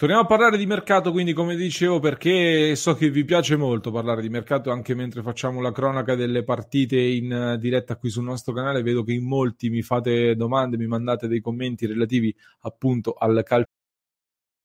Torniamo a parlare di mercato, quindi come dicevo, perché so che vi piace molto parlare di mercato anche mentre facciamo la cronaca delle partite in diretta qui sul nostro canale. Vedo che in molti mi fate domande, mi mandate dei commenti relativi appunto al calcio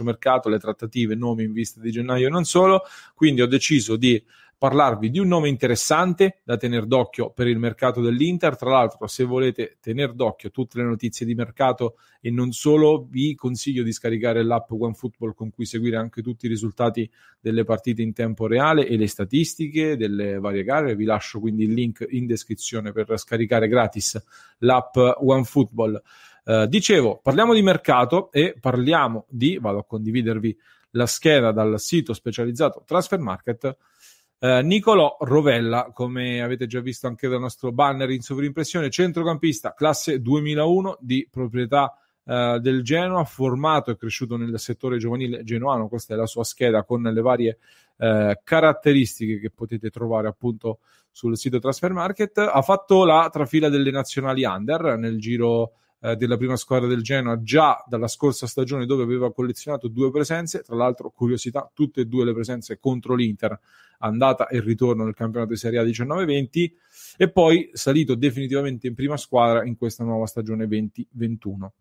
Mercato, le trattative, nomi in vista di gennaio e non solo, quindi ho deciso di parlarvi di un nome interessante da tenere d'occhio per il mercato dell'Inter. Tra l'altro, se volete tenere d'occhio tutte le notizie di mercato e non solo, vi consiglio di scaricare l'app OneFootball con cui seguire anche tutti i risultati delle partite in tempo reale e le statistiche delle varie gare. Vi lascio quindi il link in descrizione per scaricare gratis l'app OneFootball. Uh, dicevo, parliamo di mercato e parliamo di, vado a condividervi la scheda dal sito specializzato Transfer Market Uh, Nicolò Rovella, come avete già visto anche dal nostro banner in sovrimpressione, centrocampista classe 2001 di proprietà uh, del Genoa, formato e cresciuto nel settore giovanile genuano, questa è la sua scheda con le varie uh, caratteristiche che potete trovare appunto sul sito Transfer Market. Ha fatto la trafila delle nazionali under nel giro della prima squadra del Genoa già dalla scorsa stagione dove aveva collezionato due presenze, tra l'altro curiosità, tutte e due le presenze contro l'Inter andata e ritorno nel campionato di Serie A 19-20 e poi salito definitivamente in prima squadra in questa nuova stagione 2021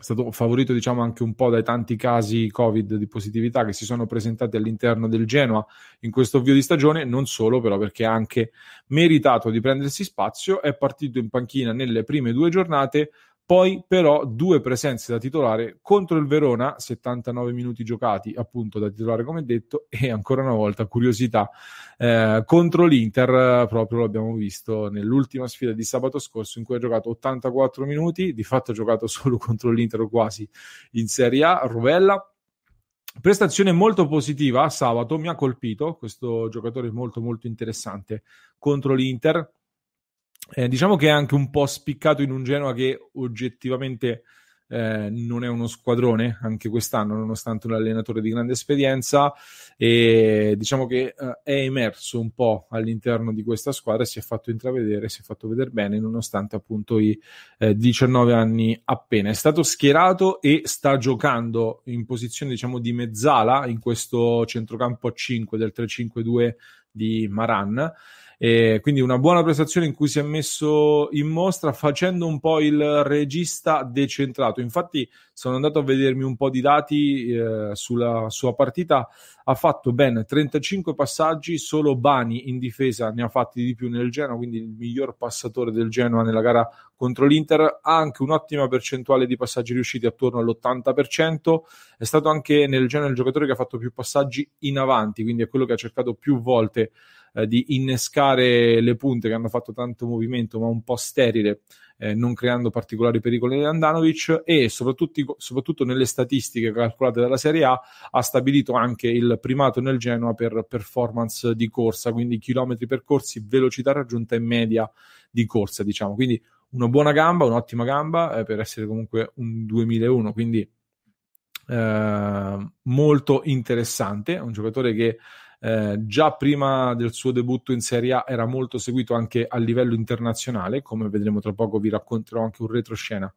è stato favorito diciamo anche un po' dai tanti casi covid di positività che si sono presentati all'interno del Genoa in questo avvio di stagione non solo però perché ha anche meritato di prendersi spazio. È partito in panchina nelle prime due giornate poi però due presenze da titolare contro il Verona, 79 minuti giocati appunto da titolare come detto, e ancora una volta curiosità eh, contro l'Inter, proprio l'abbiamo visto nell'ultima sfida di sabato scorso in cui ha giocato 84 minuti, di fatto ha giocato solo contro l'Inter quasi in Serie A, Rovella. Prestazione molto positiva sabato, mi ha colpito questo giocatore molto molto interessante contro l'Inter eh, diciamo che è anche un po' spiccato in un Genoa che oggettivamente eh, non è uno squadrone anche quest'anno, nonostante un allenatore di grande esperienza. E diciamo che eh, è emerso un po' all'interno di questa squadra si è fatto intravedere, si è fatto vedere bene, nonostante appunto i 19 eh, anni appena. È stato schierato e sta giocando in posizione, diciamo, di mezzala in questo centrocampo a 5 del 3-5-2 di Maran. E quindi una buona prestazione in cui si è messo in mostra facendo un po' il regista decentrato. Infatti sono andato a vedermi un po' di dati eh, sulla sua partita, ha fatto ben 35 passaggi, solo Bani in difesa ne ha fatti di più nel Genoa, quindi il miglior passatore del Genoa nella gara contro l'Inter, ha anche un'ottima percentuale di passaggi riusciti attorno all'80%, è stato anche nel Genoa il giocatore che ha fatto più passaggi in avanti, quindi è quello che ha cercato più volte eh, di innescare le punte che hanno fatto tanto movimento ma un po' sterile eh, non creando particolari pericoli di Andanovic e soprattutto, soprattutto, nelle statistiche calcolate dalla Serie A ha stabilito anche il primato nel Genoa per performance di corsa, quindi chilometri percorsi, velocità raggiunta e media di corsa, diciamo. Quindi una buona gamba, un'ottima gamba eh, per essere comunque un 2001, quindi eh, molto interessante, un giocatore che eh, già prima del suo debutto in Serie A era molto seguito anche a livello internazionale, come vedremo tra poco vi racconterò anche un retroscena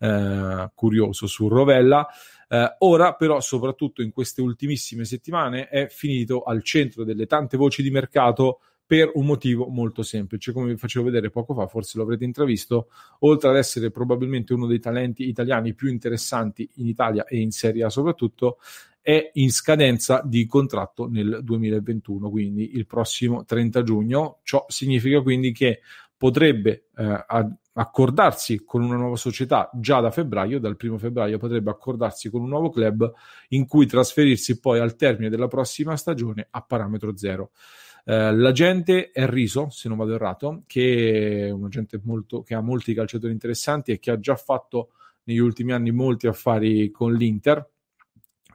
eh, curioso su Rovella. Eh, ora però, soprattutto in queste ultimissime settimane, è finito al centro delle tante voci di mercato per un motivo molto semplice. Come vi facevo vedere poco fa, forse lo avrete intravisto, oltre ad essere probabilmente uno dei talenti italiani più interessanti in Italia e in Serie A soprattutto, è in scadenza di contratto nel 2021, quindi il prossimo 30 giugno. Ciò significa quindi che potrebbe eh, accordarsi con una nuova società già da febbraio, dal primo febbraio potrebbe accordarsi con un nuovo club in cui trasferirsi poi al termine della prossima stagione a parametro zero. Eh, l'agente è Riso, se non vado errato, che è un agente molto, che ha molti calciatori interessanti e che ha già fatto negli ultimi anni molti affari con l'Inter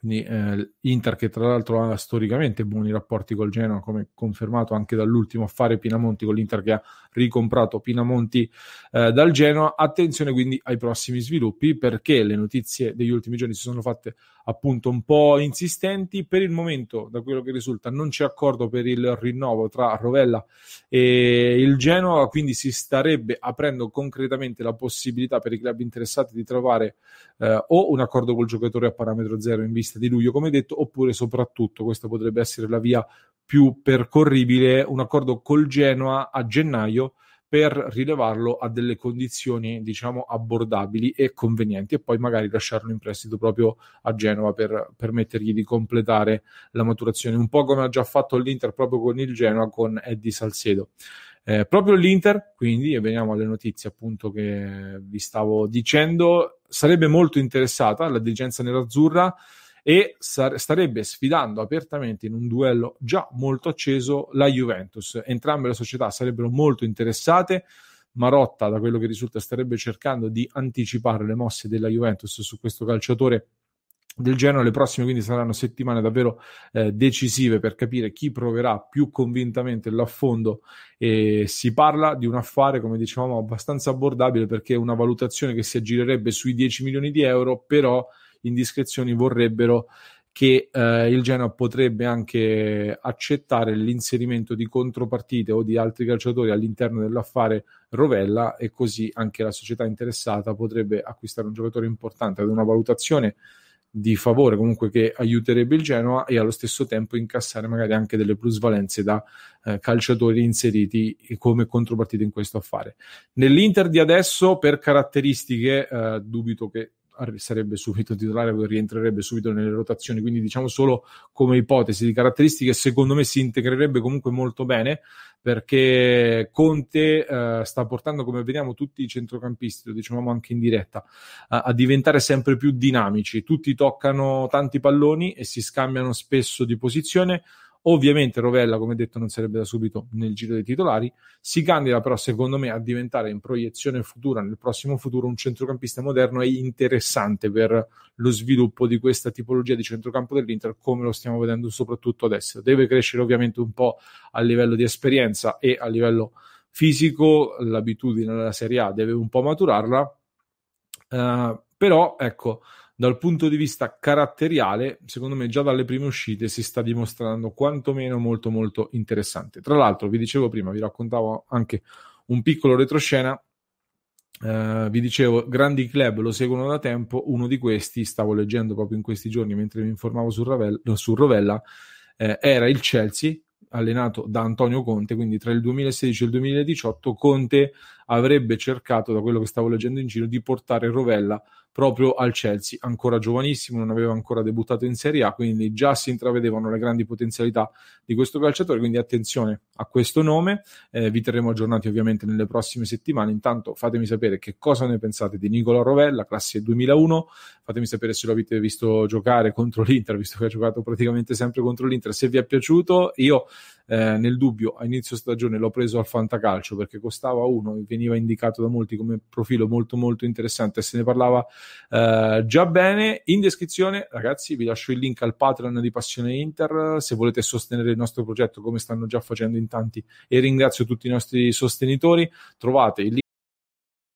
quindi eh, Inter che tra l'altro ha storicamente buoni rapporti col Genoa, come confermato anche dall'ultimo affare Pinamonti con l'Inter che ha ricomprato Pinamonti eh, dal Genoa. Attenzione quindi ai prossimi sviluppi perché le notizie degli ultimi giorni si sono fatte appunto un po' insistenti. Per il momento, da quello che risulta, non c'è accordo per il rinnovo tra Rovella e il Genoa, quindi si starebbe aprendo concretamente la possibilità per i club interessati di trovare eh, o un accordo col giocatore a parametro zero in vista di luglio, come detto, oppure soprattutto, questa potrebbe essere la via più percorribile, un accordo col Genoa a gennaio per rilevarlo a delle condizioni diciamo abbordabili e convenienti e poi magari lasciarlo in prestito proprio a Genova per permettergli di completare la maturazione. Un po' come ha già fatto l'Inter proprio con il Genoa con Eddie Salcedo. Eh, proprio l'Inter quindi e veniamo alle notizie appunto che vi stavo dicendo sarebbe molto interessata la dirigenza nerazzurra e starebbe sfidando apertamente in un duello già molto acceso la Juventus. Entrambe le società sarebbero molto interessate. Marotta, da quello che risulta, starebbe cercando di anticipare le mosse della Juventus su questo calciatore del Genoa. Le prossime quindi saranno settimane davvero eh, decisive per capire chi proverà più convintamente l'affondo e si parla di un affare, come dicevamo, abbastanza abbordabile perché è una valutazione che si aggirerebbe sui 10 milioni di euro, però indiscrezioni vorrebbero che eh, il Genoa potrebbe anche accettare l'inserimento di contropartite o di altri calciatori all'interno dell'affare Rovella e così anche la società interessata potrebbe acquistare un giocatore importante ad una valutazione di favore comunque che aiuterebbe il Genoa e allo stesso tempo incassare magari anche delle plusvalenze da eh, calciatori inseriti come contropartite in questo affare. Nell'Inter di adesso per caratteristiche eh, dubito che sarebbe subito titolare, rientrerebbe subito nelle rotazioni, quindi diciamo solo come ipotesi di caratteristiche, secondo me si integrerebbe comunque molto bene perché Conte eh, sta portando, come vediamo, tutti i centrocampisti, lo dicevamo anche in diretta, a, a diventare sempre più dinamici, tutti toccano tanti palloni e si scambiano spesso di posizione Ovviamente Rovella, come detto, non sarebbe da subito nel giro dei titolari. Si candida però, secondo me, a diventare in proiezione futura, nel prossimo futuro, un centrocampista moderno e interessante per lo sviluppo di questa tipologia di centrocampo dell'Inter, come lo stiamo vedendo soprattutto adesso. Deve crescere ovviamente un po' a livello di esperienza e a livello fisico, l'abitudine alla Serie A deve un po' maturarla. Uh, però, ecco, dal punto di vista caratteriale, secondo me già dalle prime uscite si sta dimostrando quantomeno molto molto interessante. Tra l'altro, vi dicevo prima, vi raccontavo anche un piccolo retroscena. Uh, vi dicevo, grandi club lo seguono da tempo. Uno di questi, stavo leggendo proprio in questi giorni mentre mi informavo su, Ravel, su Rovella, eh, era il Chelsea, allenato da Antonio Conte, quindi tra il 2016 e il 2018 Conte avrebbe cercato, da quello che stavo leggendo in giro, di portare Rovella proprio al Chelsea, ancora giovanissimo, non aveva ancora debuttato in Serie A, quindi già si intravedevano le grandi potenzialità di questo calciatore, quindi attenzione a questo nome, eh, vi terremo aggiornati ovviamente nelle prossime settimane, intanto fatemi sapere che cosa ne pensate di Nicola Rovella, classe 2001, fatemi sapere se lo avete visto giocare contro l'Inter, visto che ha giocato praticamente sempre contro l'Inter, se vi è piaciuto, io eh, nel dubbio a inizio stagione l'ho preso al Fantacalcio perché costava uno e veniva indicato da molti come profilo molto molto interessante se ne parlava eh, già bene. In descrizione ragazzi vi lascio il link al Patreon di Passione Inter se volete sostenere il nostro progetto come stanno già facendo in tanti e ringrazio tutti i nostri sostenitori. Trovate il link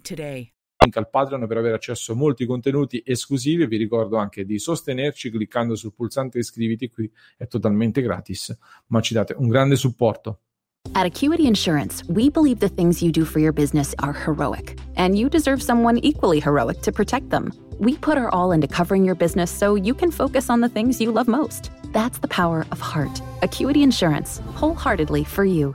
today. link al Patreon per avere accesso a molti contenuti esclusivi. Vi ricordo anche di sostenerci cliccando sul pulsante iscriviti qui, è totalmente gratis, ma ci date un grande supporto. At Acuity Insurance, we believe the things you do for your business are heroic, and you deserve someone equally heroic to protect them. We put our all into covering your business so you can focus on the things you love most. That's the power of heart. Acuity Insurance, wholeheartedly for you.